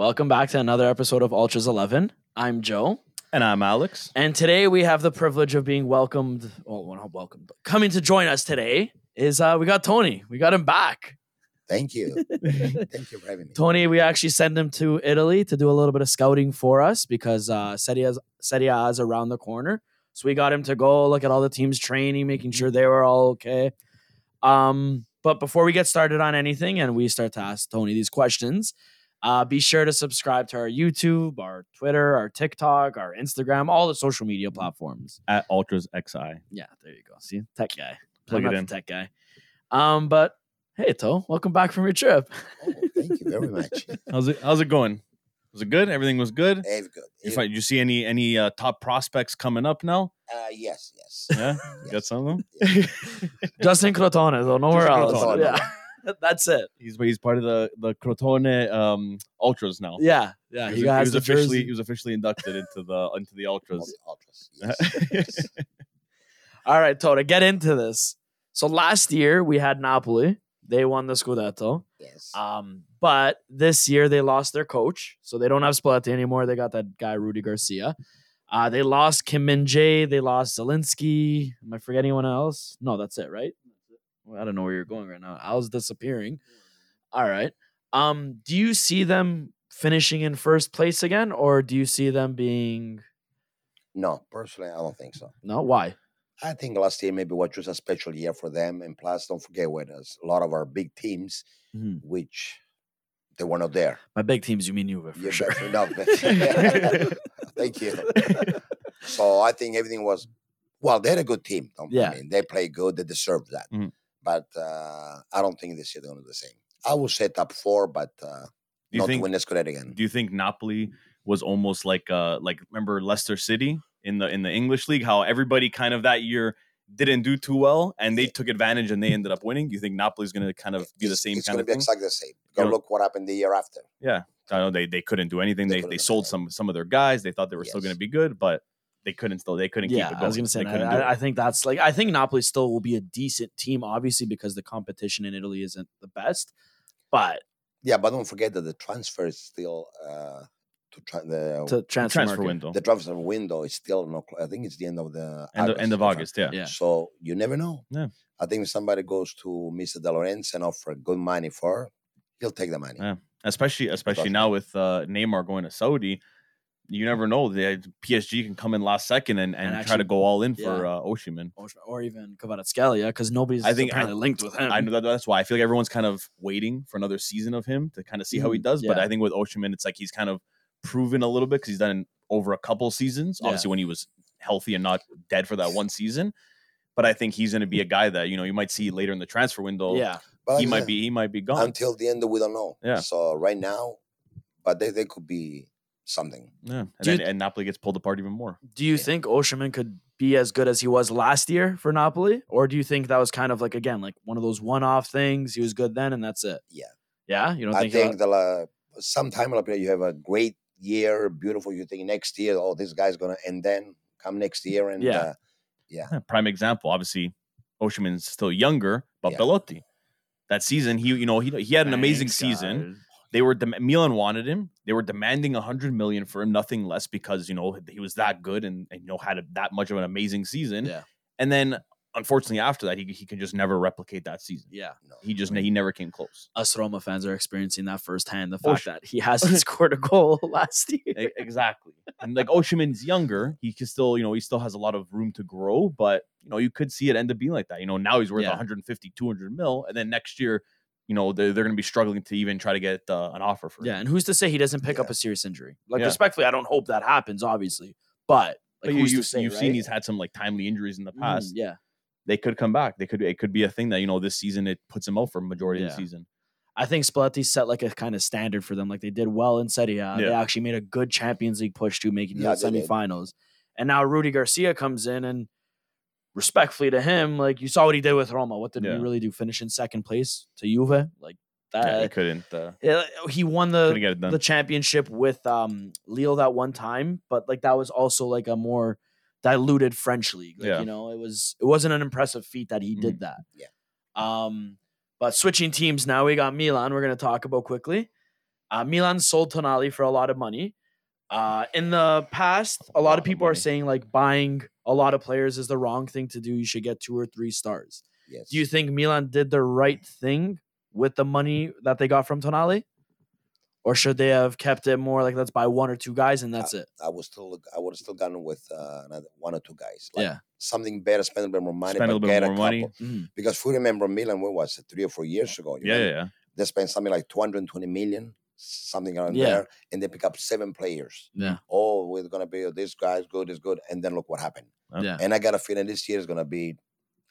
Welcome back to another episode of Ultras 11. I'm Joe. And I'm Alex. And today we have the privilege of being welcomed. Well, not welcomed, but coming to join us today is uh, we got Tony. We got him back. Thank you. Thank you for having me. Tony, we actually sent him to Italy to do a little bit of scouting for us because uh, Serie Serie A is around the corner. So we got him to go look at all the teams training, making sure they were all okay. Um, but before we get started on anything and we start to ask Tony these questions, uh, be sure to subscribe to our YouTube, our Twitter, our TikTok, our Instagram, all the social media platforms. At Ultras XI. Yeah, there you go. See, tech guy. Plug I'm it in. tech guy. Um, but hey, To, welcome back from your trip. Oh, thank you very much. How's it how's it going? Was it good? Everything was good? Very good. You find you see any any uh, top prospects coming up now? Uh, yes, yes. Yeah? yes. Got some of them? yes. Justin Crotone, though, nowhere Justin else. Crotone. Yeah, that's it. He's he's part of the the Crotone um Ultras now. Yeah, yeah. He He, was, got he was officially jersey. he was officially inducted into the into the All Ultras. the ultras. Yes, yes. All right, To, to get into this. So last year we had Napoli. They won the Scudetto. yes. Um, but this year they lost their coach, so they don't have Spalletti anymore. They got that guy Rudi Garcia. Uh, they lost Kim Min Jae. They lost Zieliński. Am I forgetting anyone else? No, that's it, right? I don't know where you're going right now. Al's disappearing. All right. Um, do you see them finishing in first place again, or do you see them being no, personally, I don't think so. no? Why? I think last year maybe was just a special year for them. And plus, don't forget, with us, a lot of our big teams, Mhm. which they were not there. By big teams, you mean Juve for Yeah, sure. thank you. So I think everything was well. They had a good team. Don't, Yeah. I mean, they play good. They deserve that. Mhm. But uh, I don't think this year they're going to do the same. I will say top four, but uh, you not think to win the Scudetto again. do you think Napoli was almost like uh like remember Leicester City in the in the English league how everybody kind of that year didn't do too well and they took advantage and they ended up winning? Do you think Napoli's going to kind of be the same it's gonna be thing? exactly the same. Go know- look what happened the year after. Yeah, I know they they couldn't do anything. They They they sold some some of their guys. They thought they were still going to be good, but they couldn't still they couldn't yeah, keep it going. I was gonna say, I, couldn't do it. I, I think that's like I think Napoli still will be a decent team, obviously because the competition in Italy isn't the best. But Yeah, but don't forget that the transfer is still uh, to try the to transfer, transfer window the transfer window is still no. I think it's the end of the end of, end of August. Yeah. Yeah. So you never know. Yeah. I think if somebody goes to Mr. De Laurentiis and offer good money for, her, he'll take the money. Yeah. especially especially now with uh, Neymar going to Saudi. You never know. The PSG can come in last second and, and, And try to go all in for yeah. uh, Osimhen. or, or even Kvaratskhelia because nobody's I think- apparently linked with him. I know that, that's why I feel like everyone's kind of waiting for another season of him to kind of see how he Mhm. does. But I think with Osimhen, it's like he's kind of proven a little bit because he's done over a couple seasons. Yeah. Obviously, when he was healthy and not dead for that one season. But I think he's going to be a guy that you know you might see later in the transfer window. yeah, But he might said, be he might be gone. until the end. We don't know. Yeah. So right now, but they, they could be something. yeah, and, Do you and Napoli gets pulled apart even more. do you Yeah. think Osimhen could be as good as he was last year for Napoli, or do you think that was kind of like again like one of those one-off things? He was good then, and that's it. Yeah. yeah. You don't I think? he'll- think that uh, sometime like, you have a great year, beautiful. You think next year, oh, this guy's gonna, and then come next year and Yeah. uh, yeah, Yeah, prime example. Obviously, Osimhen's still younger, but Yeah. Belotti. That season, he you know he he had an amazing Thanks, season. Guys. They were dem- Milan wanted him. They were demanding a hundred million for him, nothing less, because you know he was that good and, and you know had a, that much of an amazing season. Yeah. And then unfortunately after that, he he can just never replicate that season. Yeah. no. He just he never came close. Us Roma fans are experiencing that firsthand. The Oh, fact sh- that he hasn't scored a goal last year. Exactly. And like Osimhen's younger, he can still, you know, he still has a lot of room to grow, but you know, you could see it end up being like that. You know, now he's worth Yeah. 150, 200 mil, and then next year, you know, they're, they're going to be struggling to even try to get uh, an offer for Yeah, him. and who's to say he doesn't pick up a serious injury? Like Yeah. respectfully, I don't hope that happens, obviously, but But like you, who's to you've, say, you've right? seen he's had some like timely injuries in the Mhm, past. yeah, They could come back. They could. It could be a thing that you know this season it puts him out for a majority of the season. I think Spalletti set like a kind of standard for them. Like they did well in Serie A. They actually made a good Champions League push to making Yeah, the they did. semifinals. And now Rudi Garcia comes in and respectfully to him, like you saw what he did with Roma. What did Yeah. he really do? Finish in second place to Juve? Like yeah, he that. couldn't. Uh, Yeah, he won the couldn't get it done. the championship with um Lille that one time, but like that was also like a more diluted French league. Like, Yeah. you know, it was it wasn't an impressive feat that he did that. Yeah. Um, but switching teams now, we got Milan. We're gonna talk about quickly. Uh, Milan sold Tonali for a lot of money. Uh, in the past, a lot lot of of people are saying like buying a lot of players is the wrong thing to do. You should get two or three stars. Yes. Do you think Milan did the right thing with the money that they got from Tonali? Or should they have kept it more like let's buy one or two guys and that's it? I would still I would have still gone with uh, another one or two guys. Like Yeah. Something better, spend a bit more money, Spend a but little bit get more money. couple. Mhm. Because if you remember Milan, when was it? Three or four years ago. you Yeah, yeah, yeah. They spent something like 220 million, something around Yeah. there, and they pick up seven players. Yeah. Oh, we're gonna be oh, this guy's good, is good, and then look what happened. Yeah. And I got a feeling this year is gonna be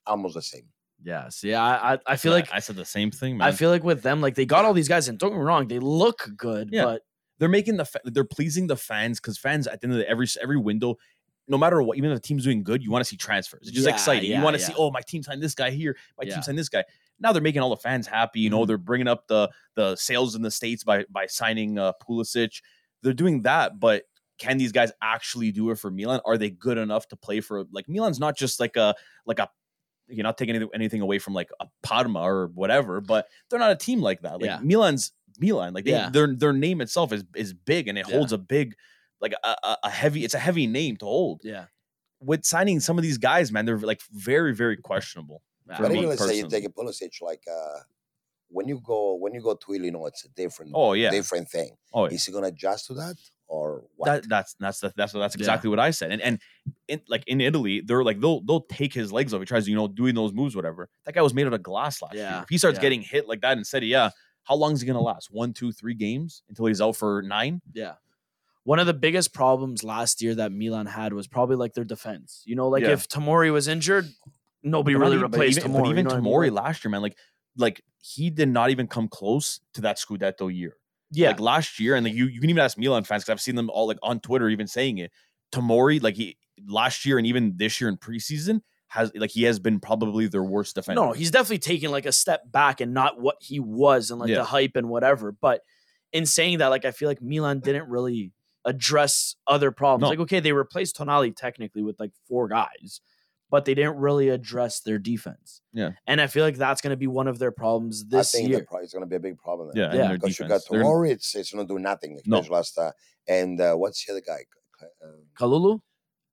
almost the same. Yeah. See, I I, I feel like I said the same thing, man. I feel like with them, like they got all these guys, and don't get me wrong, they look good, Yeah. but they're making the fa- they're pleasing the fans because fans at the end of the, every every window, no matter what, even if the team's doing good, you want to see transfers. It's just Yeah, exciting. yeah, you want to see, oh, my team signed this guy here, my Yeah. team signed this guy. Now they're making all the fans happy. You know, Mhm. they're bringing up the the sales in the states by by signing uh, Pulisic. They're doing that, but can these guys actually do it for Milan? Are they good enough to play for like Milan's not just like a like a you're not taking anything, anything away from like a Parma or whatever, but they're not a team like that. Like Yeah. Milan's Milan, like they, Yeah. their their name itself is is big and it Yeah. holds a big like a, a, a heavy it's a heavy name to hold. yeah. With signing some of these guys, man, they're like very very questionable. For but me even let's say you take a Pulisic, like uh, when you go when you go to Illinois, it's a different, Oh yeah, different thing. oh yeah. Is he gonna adjust to that or what? That, that's that's the, that's that's Yeah. exactly what I said. And and in, like in Italy, they're like they'll they'll take his legs off. He tries, you know, doing those moves, whatever. That guy was made out of glass last year. Yeah, If he starts yeah. getting hit like that instead of yeah, how long is he gonna last? One, two, three games until he's out for nine? Yeah. One of the biggest problems last year that Milan had was probably like their defense. You know, like Yeah. if Tomori was injured, nobody But really even- but replaced even, Tomori. But even you know what I mean? Tomori last year, man, like like he did not even come close to that Scudetto year. yeah, Like last year, and like you, you can even ask Milan fans because I've seen them all like on Twitter even saying it. Tomori, like he last year and even this year in preseason, has like he has been probably their worst defender. no, he's definitely taken like a step back and not what he was and like Yeah. the hype and whatever. But in saying that, like I feel like Milan didn't really address other problems. No. Like okay, they replaced Tonali technically with like four guys, but they didn't really address their defense. Yeah. and I feel like that's going to be one of their problems I this think year. pro- it's gonna be a big problem. There. yeah, Yeah. and their because you got defense. They're- Tomori, it's it's gonna do nothing. No. Last uh, and uh, what's the other guy? Uh, Kalulu,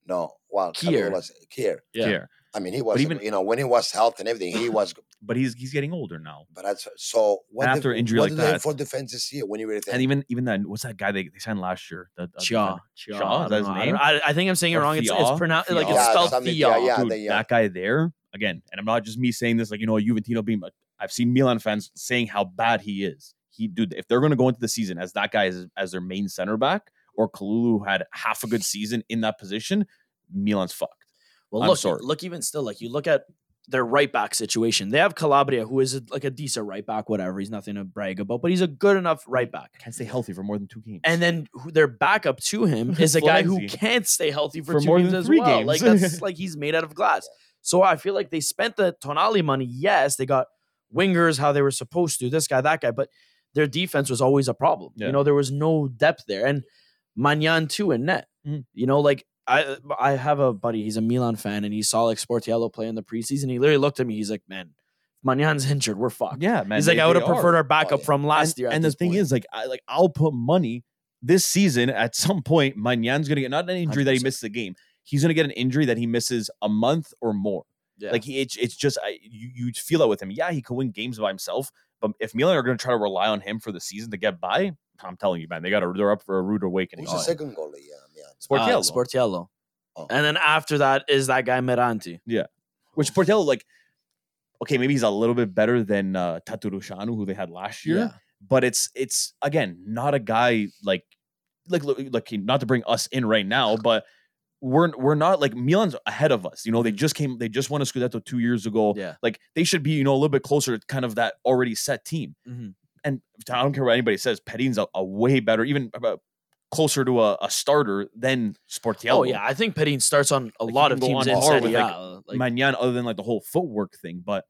no, well, Kjær. Kalulu's- Kjær. yeah. Kjær. I mean, he was even- you know when he was healthy and everything, he was. but he's he's getting older now. But that's so. What after did, injury what like did that- for defense this year? When you really think? And even even then, what's that guy they, they signed last year? The, the Chia. defender? Chia. Shaw, is that don't his name? I, I think I'm saying it wrong. It's, it's Fial? pronounced like it's Yeah, spelled something- Thea. yeah, yeah. Dude, they, that guy there again, and I'm not just me saying this, like you know, a Juventino being, but I've seen Milan fans saying how bad he is. He, dude, if they're going to go into the season as that guy as, as their main center back, or Kalulu had half a good season in that position, Milan's fucked. Well, I'm look, sorry. look, even still, like you look at their right back situation. They have Calabria, who is a, like a decent right back, whatever. He's nothing to brag about, but he's a good enough right back. Can't stay healthy for more than two games. And then who, their backup to him is a guy who can't stay healthy for, For two more games than as three well. Like that's like he's made out of glass. So I feel like they spent the Tonali money. Yes, they got wingers how they were supposed to. This guy, that guy, but their defense was always a problem. Yeah. You know, there was no depth there, and Maignan too in net. Mhm. You know, like I uh, I have a buddy. He's a Milan fan, and he saw like Sportiello play in the preseason. He literally looked at me. He's like, "Man, if injured. We're fucked." yeah, man, He's like, they- "I would have preferred are. our backup yeah. from last and, year." And the thing point. is, like, I like I'll put money this season at some point. Maignan's gonna get not an injury that he 100%. misses a game. He's gonna get an injury that he misses a month or more. Yeah. Like he, it's, it's just I, you you feel that with him. Yeah, he could win games by himself, but if Milan are gonna try to rely on him for the season to get by, I'm telling you, man, they got to they're up for a rude awakening. Who's the Oh, second goalie? Sportiello, Uh, Sportiello. Oh. And then after that is that guy Mirante. Yeah. Which Sportiello like. Okay, maybe he's a little bit better than uh, Tătărușanu, who they had last year. Yeah. but it's it's again not a guy like like like not to bring us in right now, but we're we're not like Milan's ahead of us. You know, they just came they just won a Scudetto two years ago. Yeah. Like they should be you know a little bit closer to kind of that already set team. Mhm. And I don't care what anybody says, Perin's a, a way better, even about closer to a, a starter than Sportiello. Oh yeah, I think Perin starts on a Like, lot of teams on in par Serie with, like, A. Like, Maignan, other than like the whole footwork thing, but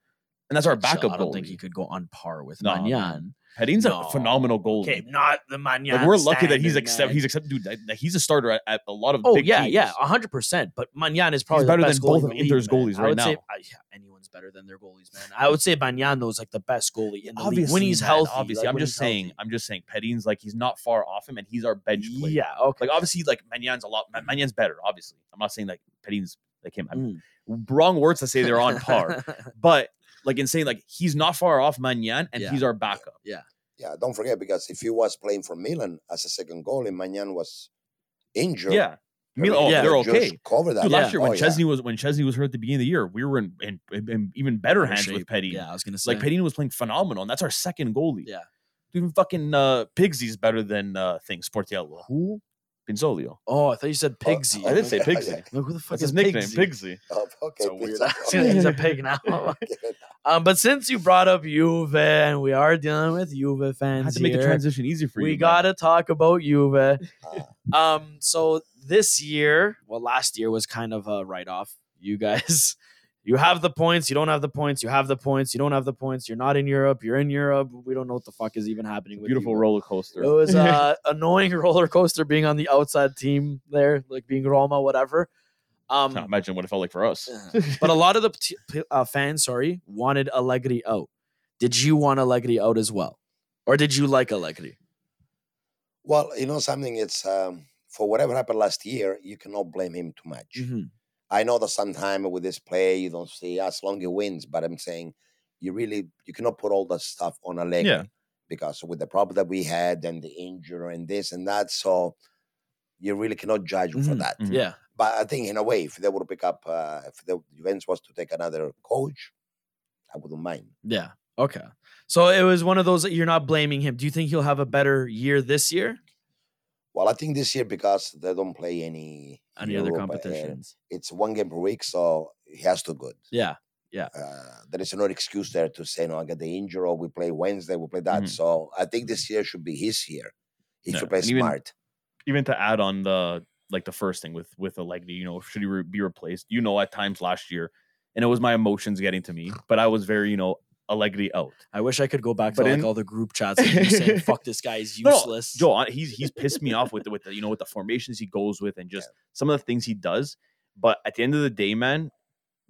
and that's our backup I don't goalie. think he could go on par with No, Maignan. Man. No. a phenomenal goalie. Okay, not the Maignan. Like we're lucky that he's accept he's accepted dude that, that he's a starter at, at a lot of Oh big yeah, teams. yeah, hundred percent. But Maignan is probably better the than both of in league, Inter's man. goalies I right would say, now. uh, yeah, anyone's better than their goalies, man. I would say Bagnano is like the best goalie in the league when he's man, healthy. Obviously, like, I'm just saying. healthy. I'm just saying. Perin's like he's not far off him, and he's our bench player. Yeah, okay. Like obviously, like Maignan's a lot. Man- Maignan's better. Obviously, I'm not saying like Perin's like him. I'm Mm. wrong words to say they're on par, but like insane. like he's not far off Maignan, and Yeah. he's our backup. Yeah, yeah, don't forget because if he was playing for Milan as a second goalie, Maignan was injured. Yeah, Milan, oh, Yeah. they're Just okay. Cover that. Dude, last year when Oh, yeah. Szczęsny was when Szczęsny was hurt at the beginning of the year, we were in, in, in even better Better hands shape. with Petty. Yeah, I was gonna say. Like Petty was playing phenomenal, and that's our second goalie. Yeah. Even fucking uh, Pigsy's better than uh, things Sportiello. Who? Pinsoglio. Oh, I thought you said Oh, Pigsy. I did say Pigsy. Like, who the fuck That's is his nickname, Pigsy? Pigsy. Oh, okay, It's a weird. He's a pig now. Um, but since you brought up Juve and we are dealing with Juve I fans had to make the transition easy for you. we man. gotta talk about Juve. Ah, Um, so this year, well, last year was kind of a write off. You guys, you have the points, you don't have the points, you have the points, you don't have the points. You're not in Europe, you're in Europe. We don't know what the fuck is even happening with beautiful Juve. roller coaster. It was uh annoying roller coaster being on the outside team there, like being Roma, whatever. Um, Can't imagine what it felt like for us. but a lot of the t- p- uh, fans, sorry, wanted Allegri out. Did you want Allegri out as well, or did you like Allegri? Well, you know something. It's um, for whatever happened last year. You cannot blame him too much. Mm-hmm. I know that sometimes with this play you don't see as long he wins, but I'm saying you really you cannot put all the stuff on Allegri Yeah. because with the problem that we had and the injury and this and that, so you really cannot judge him for that. Mhm. Yeah, But I think in a way, if they would pick up, uh, if the Juventus was to take another coach, I wouldn't mind. yeah, okay. So it was one of those that you're not blaming him. Do you think he'll have a better year this year? Well, I think this year because they don't play any Any other competitions? It's one game per week, so he has to good. Yeah, uh, there is no excuse there to say, no, I get the injury, or we play Wednesday, we play that. Mhm. So I think this year should be his year. He Yeah, should play and even- smart. Even to add on the like the first thing with with Allegri, you know, should he re- be replaced? You know, at times last year, and it was my emotions getting to me, but I was very, you know, Allegri out. I wish I could go back to But like all the group chats and saying, "Fuck this guy, he's No, no, useless." Joe, he's he's pissed me off with the, with the you know with the formations he goes with and just some of the things he does. But at the end of the day, man,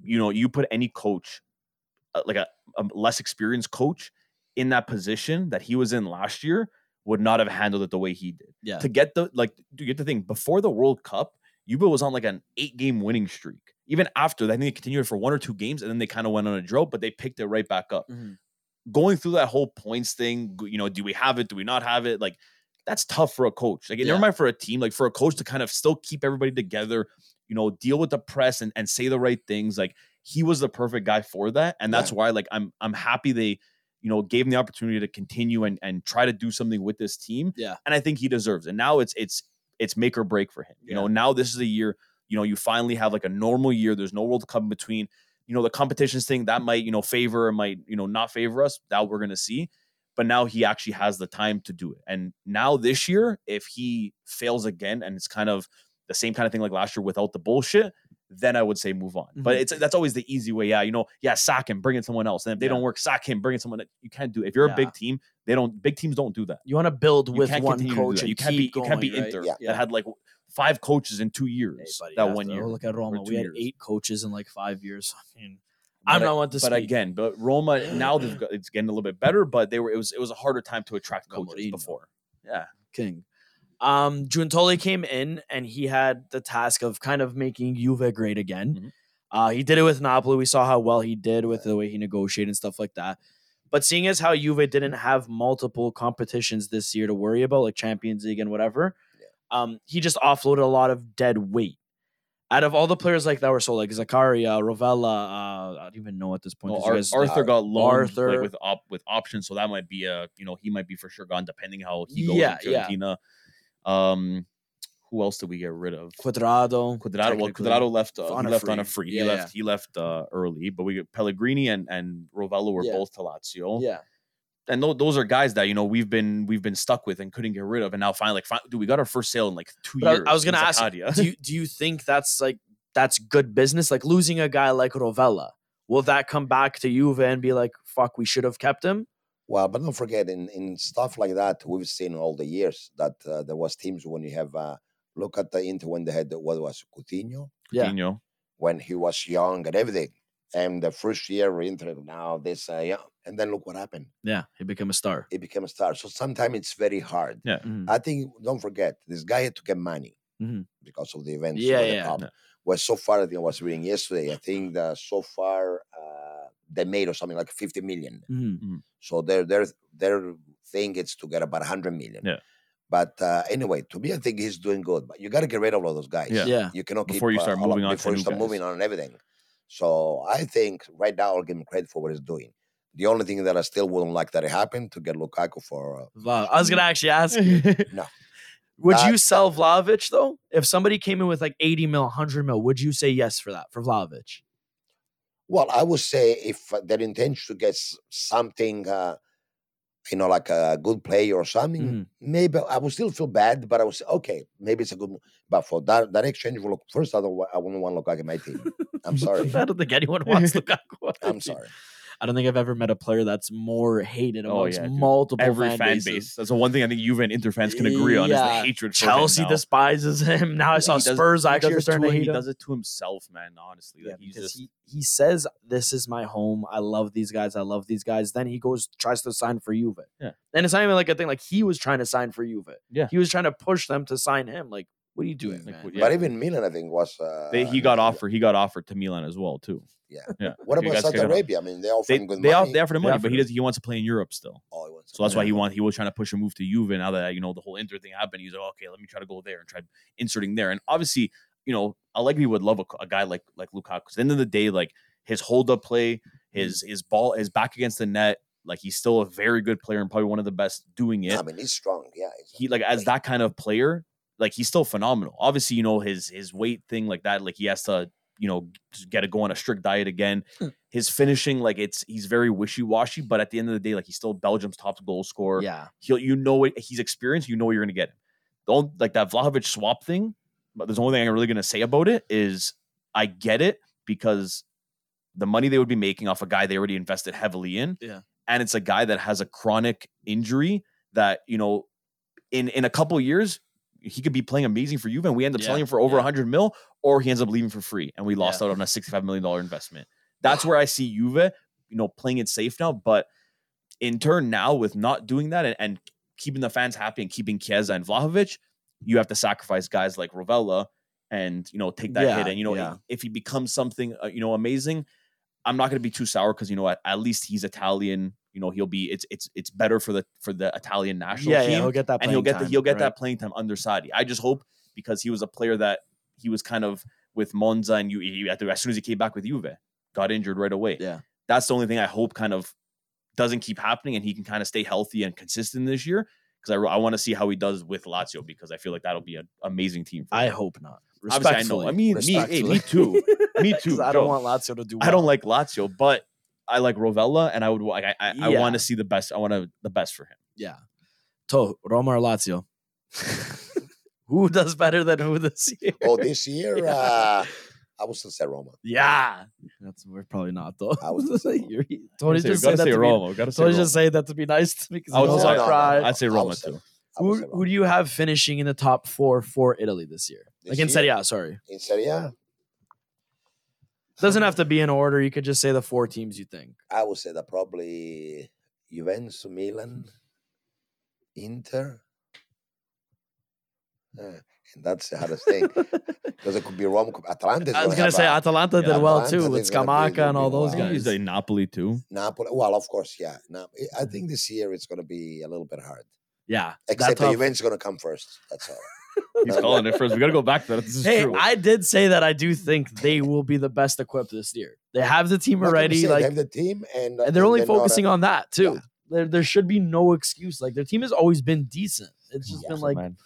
you know, you put any coach, uh, like a, a less experienced coach, in that position that he was in last year, would not have handled it the way he did. yeah, To get the like, you get the thing before the World Cup, Juve was on like an eight game winning streak. Even after that, I think they continued for one or two games, and then they kind of went on a drought, but they picked it right back up Mhm. going through that whole points thing, you know, do we have it? Do we not have it? Like, that's tough for a coach. Like, Yeah. never mind for a team, like for a coach to kind of still keep everybody together, you know, deal with the press and, and say the right things. Like, he was the perfect guy for that. And that's Yeah. why, like, I'm I'm happy they, you know, gave him the opportunity to continue and and try to do something with this team. Yeah. And I think he deserves it. And now it's it's it's make or break for him. You know, now this is a year, you know, you finally have like a normal year. There's no World Cup in between you know the competitions thing that might you know favor or might you know not favor us that we're gonna see but now he actually has the time to do it and now this year if he fails again and it's kind of the same kind of thing like last year without the bullshit then i would say move on but Mhm. it's that's always the easy way yeah you know yeah sack him bring in someone else and if they Yeah. don't work sack him bring in someone that you can't do it. if you're Yeah. a big team they don't big teams don't do that you want to build with one continue to do coach you can't be you can't be going, right? inter Yeah. that had like five coaches in two years Hey, buddy, that one year Look at Roma. We had years. eight coaches in like five years. I mean, But I'm not one to but speak. again, but Roma now they've got, it's getting a little bit better, but they were it was it was a harder time to attract coaches before. Yeah, King. Um, Giuntoli came in and he had the task of kind of making Juve great again. Mhm. Uh, he did it with Napoli. We saw how well he did with the way he negotiated and stuff like that. But seeing as how Juve didn't have multiple competitions this year to worry about, like Champions League and whatever, um, he just offloaded a lot of dead weight. Out of all the players like that were sold, like Zakaria, Rovella, uh, I don't even know at this point. you Ar- guys- Arthur got loaned Arthur- like, with op- with options, so that might be a you know he might be for sure gone depending how he goes. Yeah, in yeah. Fiorentina. Um, who else did we get rid of? Cuadrado. Cuadrado. Well, technically. Cuadrado left. Uh, On he a left on a free. free. He Yeah, left. He left uh, early, but we got Pellegrini and and Rovella were Yeah. both to Lazio. Yeah. and tho- those are guys that you know we've been we've been stuck with and couldn't get rid of, and now finally, like, fin- dude, we got our first sale in like two But I- years. I was gonna ask, Zakaria. do you, do you think that's like that's good business? Like losing a guy like Rovella, will that come back to Juve and be like, "Fuck, we should have kept him"? Well, but don't forget, in, in stuff like that, we've seen all the years that uh, there was teams when you have uh, look at the Inter when they had what was Coutinho Yeah. Coutinho. when he was young and everything. And the first year, Inter now this, uh, yeah, and then look what happened. Yeah, he became a star. He became a star. So sometimes it's very hard. Mhm. I think don't forget this guy had to get money Mhm. because of the events. Yeah, of the yeah. cup. Well, so far, I think I was reading yesterday. I think that so far they made or something like 50 million. Mhm. So their their their thing is to get about 100 million. Yeah. But uh, anyway, to me, I think he's doing good. But you got to get rid of all those guys. Yeah. Yeah. You cannot Before keep, you start uh, moving on before you start guys. moving on and everything. So I think right now I'll give him credit for what he's doing. The only thing that I still wouldn't like that it happened to get Lukaku for uh, Vlahovic. I was gonna actually ask you. no. Would That- you sell Vlahovic though? If somebody came in with like 80 mil, 100 mil, would you say yes for that for Vlahovic? Well, I would say if uh, their intention to get something, uh, you know, like a good player or something, Mhm. maybe I would still feel bad, but I would say, okay, maybe it's a good move. But for that, that exchange, will look, first, I, don't, I wouldn't want Lukaku in my team. I'm sorry. I don't think anyone wants Lukaku. I'm sorry. I don't think I've ever met a player that's more hated Oh, amongst yeah, dude. multiple Every fan, fan bases. base. That's the one thing I think Juve and Inter fans can agree on is the hatred. for him Chelsea despises him. Now I Yeah, saw does- Spurs actually does are it starting to hate He him. does it to himself, man. Honestly, Yeah, like he's just he, he says this is my home. I love these guys. I love these guys. Then he goes tries to sign for Juve. Yeah. And it's not even like a thing like he was trying to sign for Juve. Yeah. He was trying to push them to sign him. Like, what are you doing, Like, man? what- But even Milan, I think, was. Uh, they, he got offered. He got offered to Milan as well too. Yeah. Yeah. What about Saudi Arabia? I mean, they offered They good they, money. they offered him They money, but he does. He wants to play in Europe still. Oh, he wants So that's why he want he was trying to push a move to Juve. Now that you know the whole Inter thing happened, he's like, okay, let me try to go there and try inserting there. And obviously, you know, Allegri would love a, a guy like like Lukaku. 'Cause At the end of the day, like his hold up play, his his ball, his back against the net, like he's still a very good player and probably one of the best doing it. I mean, he's strong. Yeah. he's he like as player. that kind of player, like he's still phenomenal. Obviously, you know his his weight thing like that, like he has to you know get to go on a strict diet again. Hmm. his finishing, like it's he's very wishy washy, but at the end of the day, like he's still Belgium's top goal scorer. yeah. He'll you know it, he's experienced. You know you're gonna get him. Don't like that Vlahovic swap thing. But there's the only thing I'm really gonna say about it is I get it because the money they would be making off a guy they already invested heavily in. Yeah. And it's a guy that has a chronic injury that, you know, in in a couple years, he could be playing amazing for Juve and we end up Yeah, selling him for over a yeah. 100 mil, or he ends up leaving for free and we lost out on a $65 million investment. That's where I see Juve, you know, playing it safe now. But in turn, now with not doing that and, and keeping the fans happy and keeping Chiesa and Vlahovic, you have to sacrifice guys like Rovella and you know take that Yeah, hit. And you know yeah. if, if he becomes something uh, you know amazing, I'm not going to be too sour because you know at, at least he's Italian. You know he'll be it's it's it's better for the for the Italian national Yeah, team yeah, he'll get that and he'll get the, he'll get right? that playing time under Sarri. I just hope because he was a player that he was kind of with Monza and you he, the- as soon as he came back with Juve, got injured right away. Yeah. That's the only thing I hope kind of doesn't keep happening and he can kind of stay healthy and consistent this year because I, I want to see how he does with Lazio because I feel like that'll be an amazing team. For I him. hope not. Obviously, I know. I mean, me, hey, me too. Me too. 'Cause I don't want Lazio to do. I don't like Lazio, but I like Rovella, and I would like I I, I Yeah. want to see the best. I want to, the best for him. Yeah. To Roma or Lazio? who does better than who this year? Oh, this year, Yeah. uh, I would still say Roma. Yeah. That's we're probably not though. I was gonna say Roma. You're- Tony just say, said gotta that say to be, Roma. Gotta say Tony Roma. just say that to be nice to me because I he would knows say- I no, no, cry. I'd say Roma too. Who, who do you have finishing in the top four for Italy this year? This like in year? Serie A, sorry. In Serie A, Doesn't have to be in order. You could just say the four teams you think. I would say that probably Juventus, Milan, Inter. Uh, and that's the hardest thing because it could be Roma. could- Atalanta. I was gonna gonna say a- Atalanta did Yeah, well Atalanta too with is Scamacca and all those be guys. He's a Napoli too. Napoli. Well, of course, yeah. No, I- I think this year it's going to be a little bit hard. Yeah, Except that the tough. Juventus is going to come first. That's all. He's calling it first. We got to go back to that. This is Hey, true. I did say that I do think they will be the best equipped this year. They have the team already, say they like, have the team, and, and they're only focusing on. on that too. Yeah. There, there should be no excuse. Like their team has always been decent. It's just Yeah, been like, Man.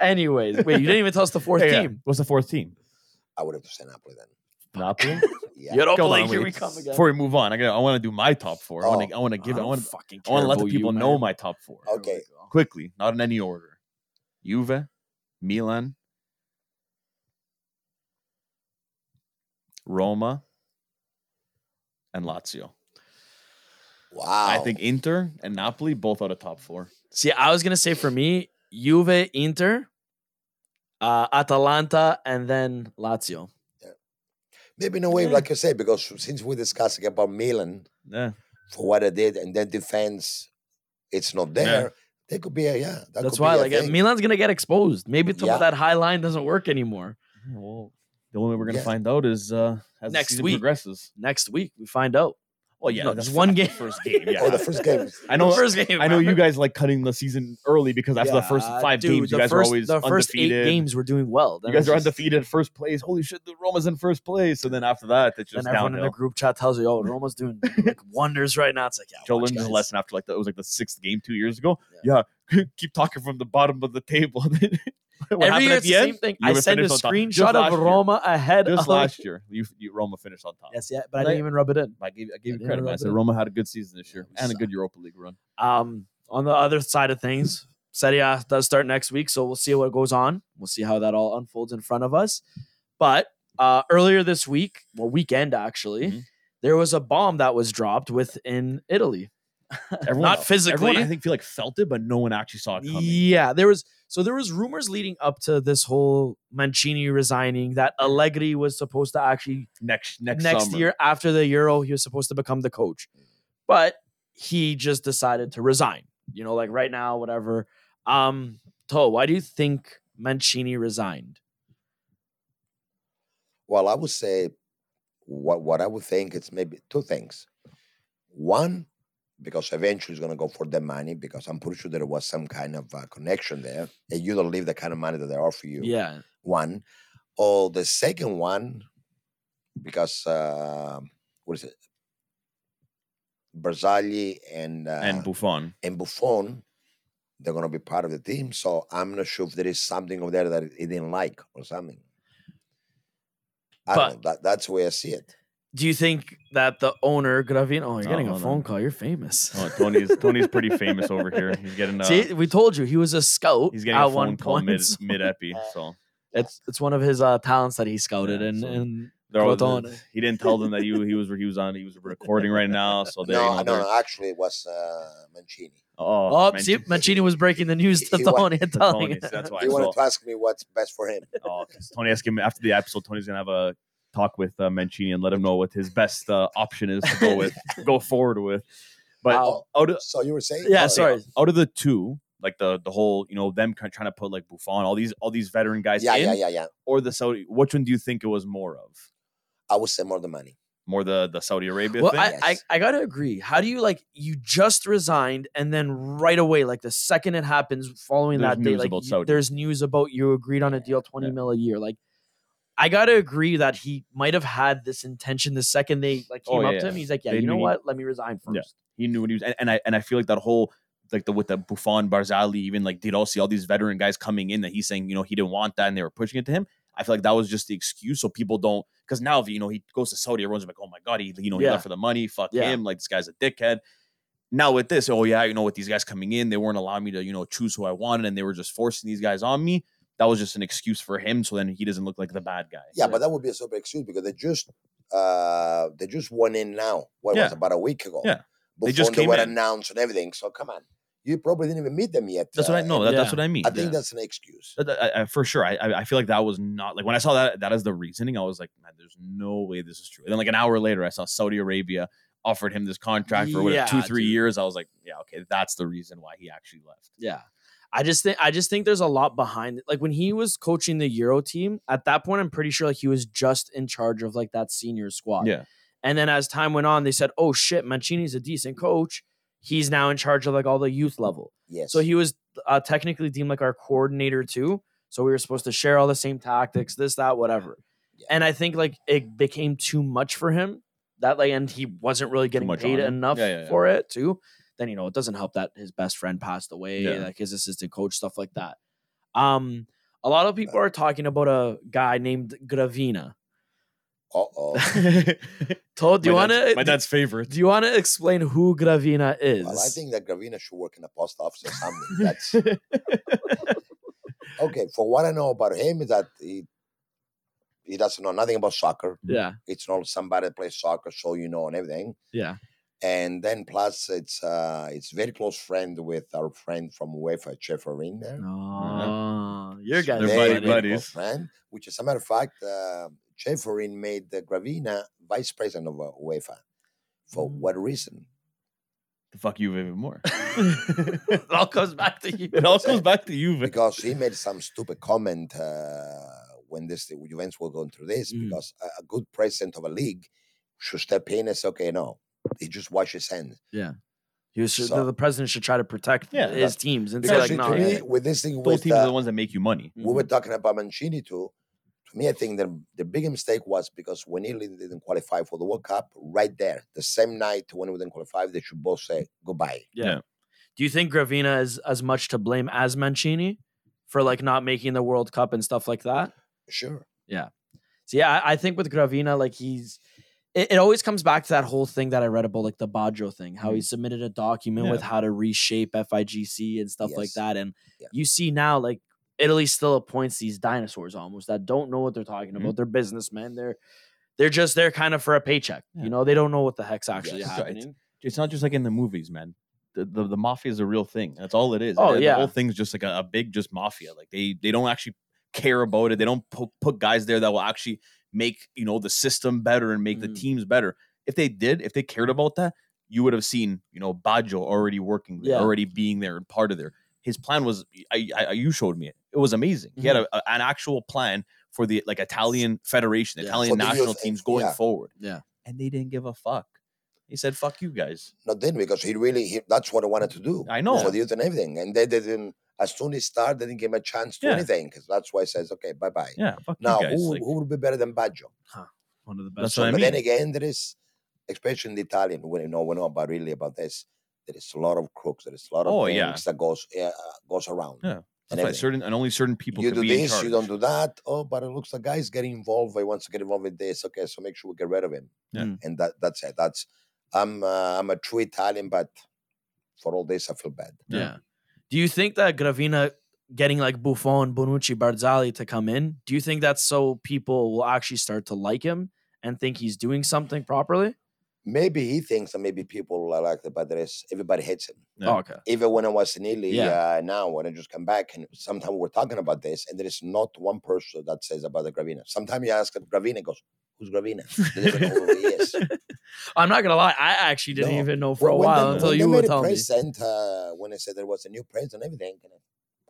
Anyways. Wait, you didn't even tell us the fourth yeah. team. What's the fourth team? I would have to say Napoli then. Napoli. Yeah. You don't Come believe on, here wait. we come again. Before we move on, I got. I want to do my top four. I want to. Oh, I want to give. I don't want. fucking I want to let the about you, people know man. my top four Okay. quickly, not in any order. Juve, Milan, Roma, and Lazio. Wow. I think Inter and Napoli both out of top four. See, I was gonna say for me, Juve, Inter, uh, Atalanta, and then Lazio. Maybe in a way, Yeah. like you say, because since we're discussing about Milan Yeah. for what they did and then defense, it's not there. They could be a yeah. That That's could why, be a like, uh, thing. Milan's gonna get exposed. Maybe some Yeah. of that high line doesn't work anymore. Well, the only way we're gonna Yeah. find out is uh as Next the season week. progresses. Next week we find out. Well, yeah, No, that's just one game. first game. Yeah, Oh, the first game. I know. First game. I know you guys like cutting the season early because after the first five dude, games, you guys first, are always the first undefeated. eight games were doing well. You guys it's are just- undefeated, first place. Holy shit, the Roma's in first place, and then after that, it's Then just everyone in the group chat tells you, "Oh, Roma's doing like wonders right now." It's like, yeah, Joe watch, learned his lesson after like the, it was like the sixth game two years ago. Yeah, keep talking from the bottom of the table. what Every year it's the the end? same thing. You I were send a finished on top. Just screenshot last of year. Roma ahead Just of last year, you, you Roma finished on top. Yes, yeah, but I But didn't even rub it in. I gave I I you credit. I said. Roma had a good season this year we and a good Europa League run. Um, on the other side of things, Serie A does start next week, so we'll see what goes on. We'll see how that all unfolds in front of us. But uh, earlier this week, well, weekend actually, Mhm. there was a bomb that was dropped within Italy. Everyone, Not physically. Everyone, I think, feel like felt it, but no one actually saw it coming. Yeah, there was so there was rumors leading up to this whole Mancini resigning that Allegri was supposed to actually Next next next, summer. year after the Euro he was supposed to become the coach, but he just decided to resign. You know, like right now, whatever. Um, To, why do you think Mancini resigned? Well, I would say what what I would think it's maybe two things. One, because eventually he's going to go for the money because I'm pretty sure there was some kind of uh, connection there, and you don't leave the kind of money that they offer you. Yeah, One, or the second one, because uh, what is it? Barzagli and uh, and Buffon. and Buffon, they're going to be part of the team. So I'm not sure if there is something over there that he didn't like or something. I But- don't know. That, that's the way I see it. Do you think that the owner Gravina? Oh, you're Oh, getting a phone on. call. You're famous. Oh, Tony's Tony's pretty famous over here. He's getting uh, See, we told you he was a scout he's getting at a one phone call point. mid so mid epi. So it's it's one of his uh, talents that he scouted, Yeah, and so- and they're always- Crotone. he didn't tell them that he he was he was on he was recording right now. So they No, you know, no. Actually, it was uh, Mancini. Oh, oh, see, Mancini was breaking the news to He Tony and to telling Tony, so that's why. He wanted So, to ask me what's best for him. oh, 'cause Tony asked him after the episode. Tony's gonna have a talk with uh, Mancini and let him know what his best uh, option is to go with, go forward with. But Wow. out of So you were saying? Yeah, Oh, sorry. out of the two, like the the whole, you know, them kind of trying to put like Buffon, all these all these veteran guys Yeah, in, yeah, yeah, yeah. or the Saudi. Which one do you think it was more of? I would say more the money. More the the Saudi Arabia Well, thing. I, I Yes. I gotta agree. How do you like you just resigned and then right away, like the second it happens, following There's that day, like you- there's news about you agreed on a deal, twenty Yeah. mil a year. Like, I gotta agree that he might have had this intention the second they like Oh, came up to him. He's like, yeah, They you know he- what? Let me resign first. Yeah. he knew what he was, and, and I and I feel like that whole like the with the Buffon, Barzagli, even like De Rossi, all these veteran guys coming in that he's saying you know he didn't want that and they were pushing it to him. I feel like that was just the excuse so people don't because now if you know he goes to Saudi, everyone's like, oh my god, he you know he Yeah. left for the money, fuck Yeah. him, like this guy's a dickhead. Now with this, oh yeah, you know with these guys coming in, they weren't allowing me to you know choose who I wanted, and they were just forcing these guys on me. That was just an excuse for him, so then he doesn't look like the bad guy. Yeah, but that would be a super excuse because they just uh they just went in now. What was Yeah. it, about a week ago? Yeah. They Before just they came were in. announced and everything. So come on, you probably didn't even meet them yet. That's what I uh, know. and That, That's what I mean. I think Yeah. that's an excuse. That- that- I- I- for sure. I, I I feel like that was not like when I saw that that as the reasoning. I was like, man, there's no way this is true. And then like an hour later, I saw Saudi Arabia offered him this contract for what, two three dude. years. I was like, yeah, okay, that's the reason why he actually left. Yeah. I just think I just think there's a lot behind it. Like when he was coaching the Euro team, at that point I'm pretty sure like he was just in charge of like that senior squad. Yeah, And then as time went on, they said, "Oh shit, Mancini's a decent coach. He's now in charge of like all the youth level." Yes. So he was uh, technically deemed like our coordinator too. So we were supposed to share all the same tactics, this, that, whatever. Yeah. And I think like it became too much for him. That like, and he wasn't really getting paid enough Yeah, yeah, yeah. for it too. Then you know it doesn't help that his best friend passed away, Yeah. like his assistant coach, stuff like that. Um, a lot of people are talking about a guy named Gravina. uh oh. Told, do you My want dad's- to? My dad's favorite. Do you want to explain who Gravina is? Well, I think that Gravina should work in a post office or something. That's okay. For what I know about him is that he he doesn't know nothing about soccer. yeah, It's not somebody that plays soccer, so you know and everything. yeah, And then plus it's uh it's very close friend with our friend from UEFA, Ceferin there. oh, your guys. They're Very buddy buddies. friend. Which, as a matter of fact, uh, Ceferin made the Gravina vice president of uh, UEFA. For Mm. what reason? To fuck you even more. it all comes back to you. it all comes back to you Because he made some stupid comment uh, when this events were going through this. Mm. Because a, a good president of a league should step in and say, "Okay, no, he just wash his hands." He was, So- the president should try to protect Yeah, his teams and say Because like, no, to yeah. me, with this thing Both with teams are the ones that make you money. we were talking about Mancini too. To me, I think the the big mistake was because when Italy didn't qualify for the World Cup, right there, the same night when we didn't qualify, they should both say goodbye. Yeah. Yeah. Do you think Gravina is as much to blame as Mancini for like not making the World Cup and stuff like that? Sure. Yeah. So yeah, I, I think with Gravina, like he's it, it always comes back to that whole thing that I read about like the Baggio thing, how he submitted a document with how to reshape FIGC and stuff like that. And Yeah. you see now like Italy still appoints these dinosaurs almost that don't know what they're talking Mhm. about. They're businessmen. They're they're just there kind of for a paycheck. Yeah. You know, they don't know what the heck's actually Yes. Happening. It's not just like in the movies, man. The, the, the mafia is a real thing. That's all it is. Oh, the, yeah. the whole thing's just like a, a big just mafia. Like they they don't actually care about it. They don't put, put guys there that will actually make you know the system better and make the Mhm. teams better. If they did, if they cared about that, you would have seen you know Baggio already working there, Yeah. already being there and part of there. His plan was, I, I you showed me it. It was amazing. He had a, a- an actual plan for the like Italian federation, Yeah. Italian the national teams going yeah. forward. Yeah. and they didn't give a fuck. He said, "Fuck you guys." Not then because he really he, that's what I wanted to do. I know. for the youth and everything, and they didn't. As soon as start, they didn't give him a chance to Yeah. anything because that's why he says, "Okay, bye bye." Yeah, Now, guys. who, like- who would be better than Baggio? One of the That's best. what I but mean. then again, there is, especially in the Italian, when you know, we know about really about this. There is a lot of crooks. There is a lot of Oh, things yeah. that goes uh, goes around. Yeah. and That's why everything. certain and only certain people you can do be this, charge. you don't do that. Oh, but it looks like guy's getting involved. He wants to get involved with this. Okay, so make sure we get rid of him. Yeah. Mm. And that that's it. That's I'm uh, I'm a true Italian, but for all this, I feel bad. Yeah. Yeah. Do you think that Gravina getting like Buffon, Bonucci, Barzagli to come in, do you think that's so people will actually start to like him and think he's doing something properly? Maybe he thinks that maybe people are like the but there is everybody hates him. Yeah. Oh, okay. Even when I was in Italy, Yeah. uh, now when I just come back, and sometimes we're talking about this, and there is not one person that says about the Gravina. Sometimes you ask Gravina, goes, "Who's Gravina?" They don't even know who he is. I'm not gonna lie, I actually didn't No. even know for a Well, when while they- until you were would made tell a me. president, uh, when I said there was a new president and everything,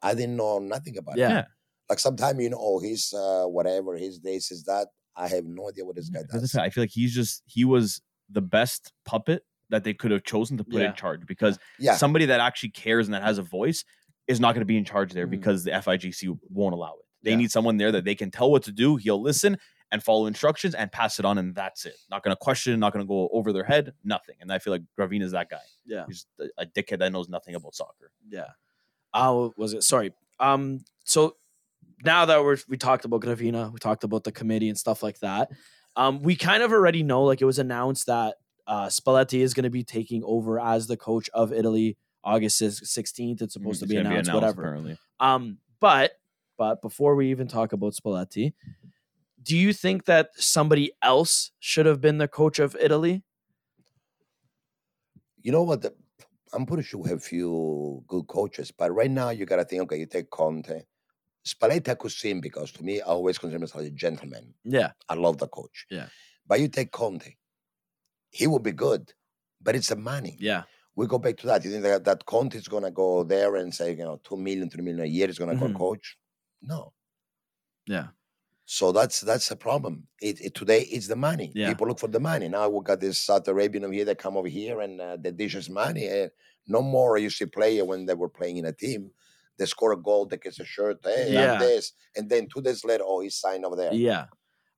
I didn't know nothing about it. Yeah. Yeah. Like sometimes you know, oh, he's uh, whatever, his this is that. I have no idea what this guy does. I feel like he's just he was the best puppet that they could have chosen to put Yeah. in charge because Yeah, somebody that actually cares and that has a voice is not going to be in charge there Mhm. because the FIGC won't allow it. They Yeah. need someone there that they can tell what to do. He'll listen and follow instructions and pass it on, and that's it. Not going to question, not going to go over their head, nothing. And I feel like Gravina is that guy. Yeah. He's a, dickhead that knows nothing about soccer. Yeah. Oh, was it? Sorry. Um. So now that we're we talked about Gravina, we talked about the committee and stuff like that. Um, we kind of already know, like it was announced that uh, Spalletti is going to be taking over as the coach of Italy August sixteenth. It's supposed to It's be gonna announced, whatever. Apparently. Um, but but before we even talk about Spalletti, do you think that somebody else should have been the coach of Italy? you know what? The, I'm pretty sure we have few good coaches, but right now you got to think. Okay, you take Conte, Spalletti. I could see him because to me, I always consider myself a gentleman. Yeah, I love the coach. Yeah. But you take Conte, he will be good, but it's the money. yeah, We go back to that. You think that, that Conte is going to go there and say, you know, two million, three million a year is going to Mhm. go coach? No. yeah, So that's that's a problem. It, it today it's the money. Yeah. People look for the money. Now we got this Saudi Arabian over here that come over here and uh, they dish us money. And no more I used to play when they were playing in a team. They score a goal, they get a shirt, hey, Yeah. I'm this, and then two days later, oh, he's signed over there. Yeah.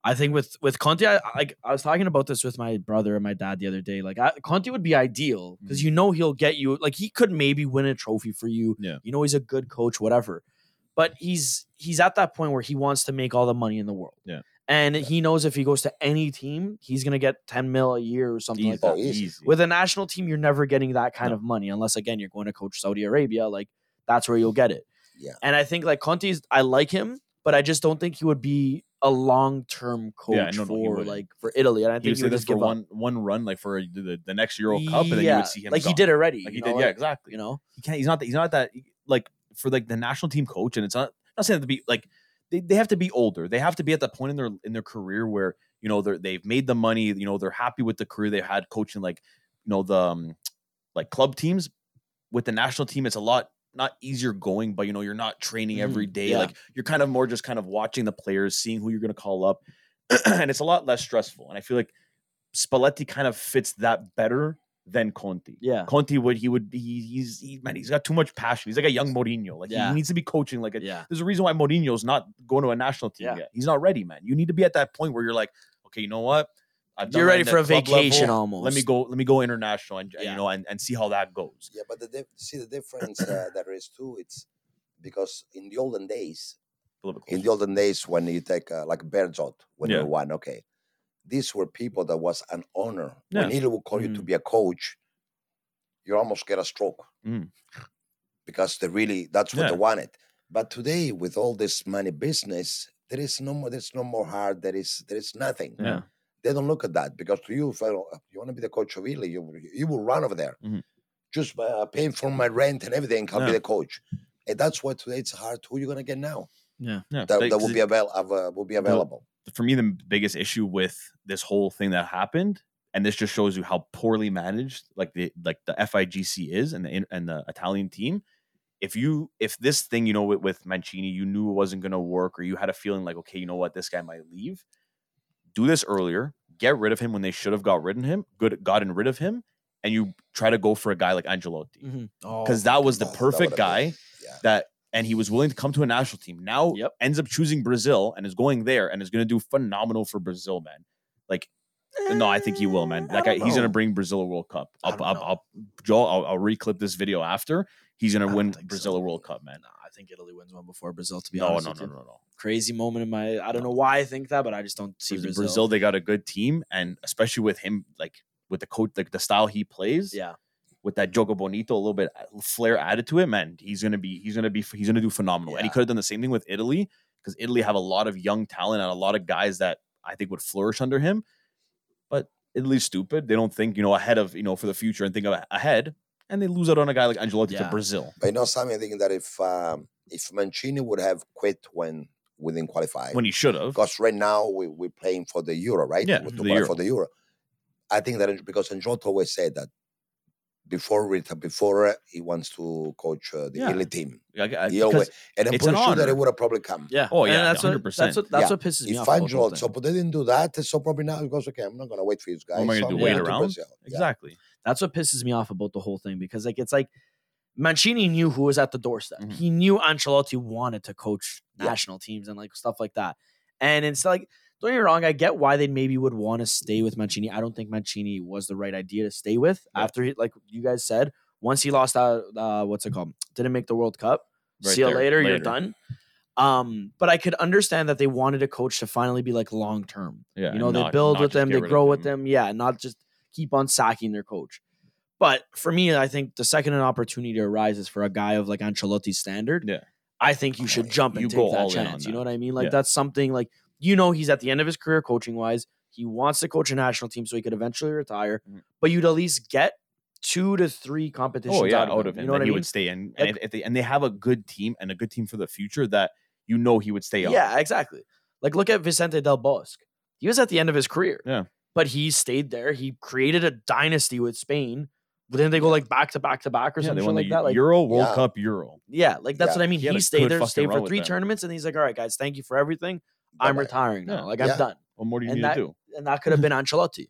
I think with with Conte, I, like I was talking about this with my brother and my dad the other day. Like I, Conte would be ideal because Mhm. you know he'll get you. Like he could maybe win a trophy for you. Yeah. you know he's a good coach, whatever. But he's he's at that point where he wants to make all the money in the world. Yeah. and he knows if he goes to any team, he's gonna get ten mil a year or something like that. Oh, easy. Easy. With a national team, you're never getting that kind No. of money unless again you're going to coach Saudi Arabia. Like that's where you'll get it. Yeah. And I think like Conte's, I like him, but I just don't think he would be a long term coach Yeah, no, for like for Italy. And I he think he say would this just for give up. one one run, like for the, the next Euro Cup, and then you would see him like he gone. did already. Like he know, did, yeah, exactly. You know, he can't. He's not. He's not that like for like the national team coach, and it's not not saying to be like they, they have to be older. They have to be at that point in their in their career where you know they're they've made the money. You know they're happy with the career they had coaching like you know the um, like club teams. With the national team, it's a lot not easier going, but you know you're not training every day. Yeah. Like you're kind of more just kind of watching the players, seeing who you're going to call up, and it's a lot less stressful. And I feel like Spalletti kind of fits that better than Conte. Yeah. Conte would he would he, he's he, man he's got too much passion. He's like a young Mourinho. Like Yeah. he needs to be coaching like a. Yeah. There's a reason why Mourinho's not going to a national team Yeah. yet. He's not ready, man. You need to be at that point where you're like, okay, you know what? You're ready for a vacation level. almost. Let me go. Let me go international and and, Yeah. you know and, and see how that goes. Yeah, but the dif- see the difference uh, there is too. It's because in the olden days, A little bit in the olden days when you take uh, like Bearzot when Yeah. you won, okay, these were people that was an honor. When Yeah. Italy would call you to Mhm. be a coach, you almost get a stroke Mm. because they really that's what Yeah. they wanted. But today, with all this money business, there is no more. There's no more heart. There is there is nothing. Yeah. They don't look at that because to you, if I, you want to be the coach of Italy, you you will run over there, Mhm. just by uh, paying for my rent and everything. I'll be the coach, and that's why today it's hard. Who you gonna get now? Yeah, That, they- that 'cause will be avail- av- uh, will be available. For me the biggest issue with this whole thing that happened and this just shows you how poorly managed like the like the FIGC is and the and the Italian team if you if this thing you know with, with Mancini you knew it wasn't going to work or you had a feeling like okay you know what? This guy might leave do this earlier get rid of him when they should have got rid of him good gotten rid of him and you try to go for a guy like Ancelotti. Mm-hmm. Because that was the Oh, that perfect guy Yeah. that and he was willing to come to a national team. Now Yep. ends up choosing Brazil and is going there and is going to do phenomenal for Brazil, man. Like, no, I think he will, man. Eh, That guy, he's going to bring Brazil a World Cup. I'll, I'll. I'll Joel, I'll, I'll reclip this video after. He's going to win Brazil so. a World Cup, man. I think Italy wins one before Brazil. To be No, honest, no, with no, no, no. Crazy moment in my. I don't know why I think that, but I just don't see Brazil. Brazil. they got a good team, and especially with him, like with the coach, like the style he plays, Yeah, with that Jogo Bonito, a little bit uh, flair added to it, man, he's gonna be he's gonna be he's gonna do phenomenal. And he could have done the same thing with Italy because Italy have a lot of young talent and a lot of guys that I think would flourish under him. But Italy's stupid; they don't think you know ahead of you know for the future and think of ahead, and they lose out on a guy like Ancelotti to Brazil But you know something, I think that if um, if Mancini would have quit when we didn't qualify, when he should have. because right now we, we're playing for the Euro, right? Yeah, We're the Euro. for the Euro. I think that because Angelotto always said that before reti- before uh, he wants to coach uh, the Yeah. Italy team, Like, I- He always- and I'm It's an pretty sure that honor. it would have probably come. yeah. Oh, And yeah, that's what 100%. that's what that's Yeah. what pisses me If off. about the whole Angelotto, thing. but they didn't do that, so probably now he goes, okay, I'm not gonna wait for these guys. am I gonna so do, wait around? Brazil." Yeah. exactly. That's what pisses me off about the whole thing because like it's like Mancini knew who was at the doorstep. Mhm. He knew Ancelotti wanted to coach Yeah. national teams and like stuff like that. And it's like don't get me wrong, I get why they maybe would want to stay with Mancini. I don't think Mancini was the right idea to stay with Yeah. after he like you guys said once he lost out uh, what's it called didn't make the World Cup. Right See you there, later, you're done. Um, but I could understand that they wanted a coach to finally be like long term. Yeah, You know, and they not- build not with them, they grow with them. Yeah, not just keep on sacking their coach. But for me, I think the second an opportunity arises for a guy of like Ancelotti's standard, Yeah. I think you should jump and You take go that all in on chance. You know what I mean? Like Yeah. that's something like you know he's at the end of his career coaching wise. He wants to coach a national team so he could eventually retire. Mhm. But you'd at least get two to three competitions Oh yeah, out of him. You know and what I he mean? would stay in, and they and they have a good team and a good team for the future that you know he would stay on. Yeah, exactly. Like look at Vicente Del Bosque. He was at the end of his career. Yeah. But he stayed there. He created a dynasty with Spain. But then they go like back to back to back or Yeah, something like that. Like Euro World Yeah. Cup Euro. yeah, like that's Yeah, what I mean. he He, stayed there, stayed for three tournaments, and he's like, "All right, guys, thank you for everything. I'm Bye-bye." retiring now. Yeah. Like I'm Yeah. done." What more do you And need that- to do? And that could have been Ancelotti.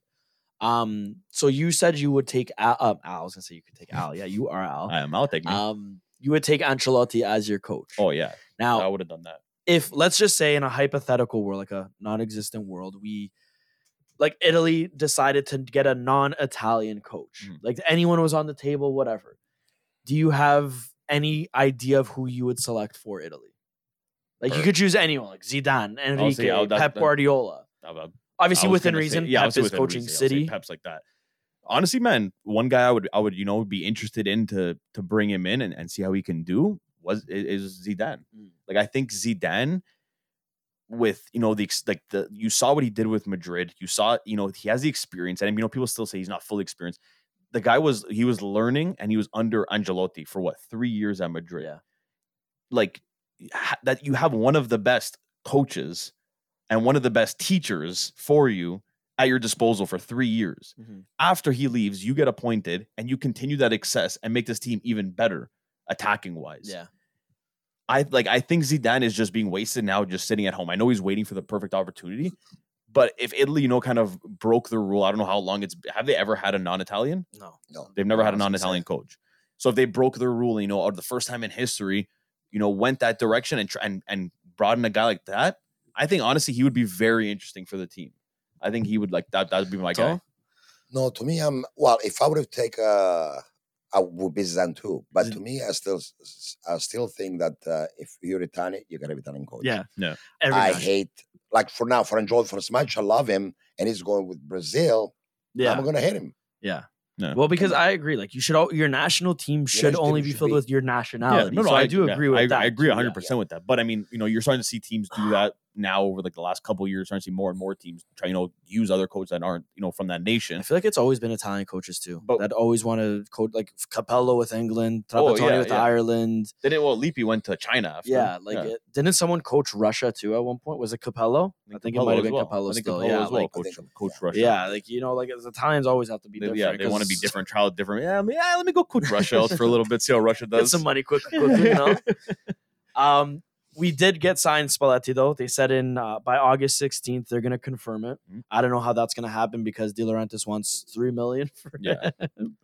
Um, so you said you would take Al. Um, Al I was gonna say you could take Al. Yeah, you are Al. I am. I'll take me. Um, you would take Ancelotti as your coach. oh yeah, now I would have done that. if let's just say in a hypothetical world, like a non-existent world, we like Italy decided to get a non-Italian coach. Mhm. Like anyone was on the table, whatever. Do you have any idea of who you would select for Italy? Like you could choose anyone, like Zidane, Enrique, that- Pep Guardiola. Obviously, within gonna say- reason, yeah, Pep is coaching Enrique. City. Pep's like that. Honestly, man, one guy I would I would you know be interested in to to bring him in and, and see how he can do was is Zidane. Mm. Like I think Zidane with you know the ex- like the you saw what he did with Madrid. You saw you know he has the experience and you know people still say he's not fully experienced. The guy was he was learning and he was under Ancelotti for what three years at Madrid. Yeah. Like that you have one of the best coaches and one of the best teachers for you at your disposal for three years. Mhm. After he leaves, you get appointed and you continue that success and make this team even better attacking wise. Yeah. I like I think Zidane is just being wasted now, just sitting at home. I know he's waiting for the perfect opportunity, but if Italy, you know, kind of broke the rule, I don't know how long it's have they ever had a non-Italian? No. No. They've never No, had a non-Italian coach. So if they broke their rule, you know, or the first time in history, you know, went that direction and and and brought in a guy like that, I think honestly he would be very interesting for the team. I think he would like that. That would be my guy. No, to me, I'm well. If I would have taken, uh, I would be Zidane too. But Z- to me, I still, I still think that uh, if you're Italian, you gotta be Italian coach. Yeah. Yeah. Every I match. hate like for now for Ancelotti for as much I love him and he's going with Brazil. yeah. I'm gonna hate him. Yeah. Yeah. Well, because I agree, like you should all your national team should national only team be should filled be- with your nationality. no, no, so I, do yeah, agree with I, that. I agree too, 100 yeah. percent with that. But I mean, you know, you're starting to see teams do that now over like the last couple of years. Starting to see more and more teams try, you know, use other coaches that aren't, you know, from that nation. I feel like it's always been Italian coaches too. But- that always want to coach like Capello with England, Oh, Trapattoni yeah, with yeah. Ireland. Then it well, Lippi went to China. After. Yeah, like Yeah. It, didn't someone coach Russia too at one point? Was it Capello? I think, it might have been well. Capello still. Capello yeah, as well, like, coach, think- coach. Russia. yeah, like you know, like as Italians always have to be different. yeah, they want to be different, try out different. Yeah, I mean, yeah, let me go coach Russia for a little bit, see how Russia does. Get some money quick, quickly, you know. um, we did get signed Spalletti though. They said in uh, by August 16th they're gonna confirm it. Mhm. I don't know how that's gonna happen because De Laurentiis wants three million for Yeah. him.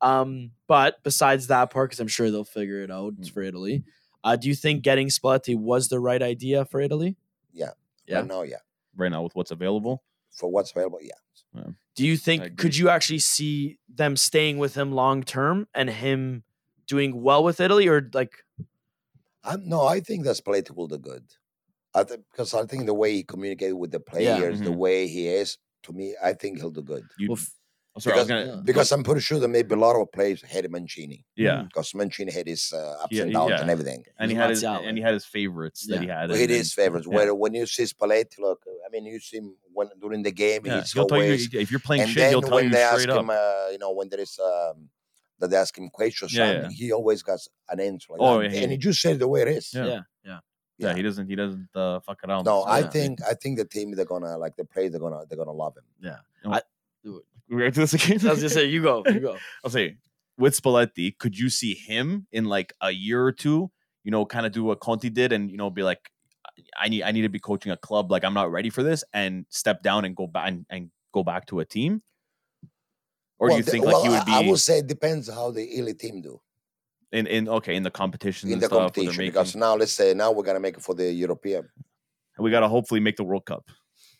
um, but besides that part, because I'm sure they'll figure it out it's Mm. for Italy. Uh, do you think getting Spalletti was the right idea for Italy? Yeah. Yeah. Right now, yeah. right now with what's available. For what's available, yeah. Do you think could you actually see them staying with him long term and him doing well with Italy, or like I'm, no, I think that's Spalletti will do good. I think because I think the way he communicated with the Yeah. players, the way he is, to me, I think he'll do good. You, well, f- oh, sorry, I was because- gonna, yeah. Because I'm pretty sure that maybe a lot of players hated Mancini. yeah, Because Mancini had his uh, ups Yeah, and downs yeah. and everything. and he He's had his Martial, and he had his favorites that he had. Well, and it then- is favorites. yeah. Where when you see Spalletti, look, I mean, you see him when during the game, Yeah, he's he'll tell you if you're playing and shit. then He'll tell when you they ask straight up. him, uh, you know, when there is um, that they ask him questions, Yeah, something, yeah. he always got an answer. Like Oh, that. yeah, and he- he just said the way it is. Yeah. yeah, yeah. yeah, he doesn't. He doesn't uh, fuck around. No, So, I yeah. think I think the team they're gonna like the players they're gonna they're gonna love him. Yeah. We're gonna do this again. I was just say you go, you go. I'll say with Spalletti, could you see him in like a year or two? You know, kind of do what Conte did, and you know, be like, I need I need to be coaching a club. Like I'm not ready for this, and step down and go back and, and go back to a team. Or Well, do you the- think well, like he would be I, I would say it depends how the Italy team do in in okay in the competition in the stuff? competition. making- Because now let's say now we're gonna make it for the European. we gotta hopefully make the World Cup.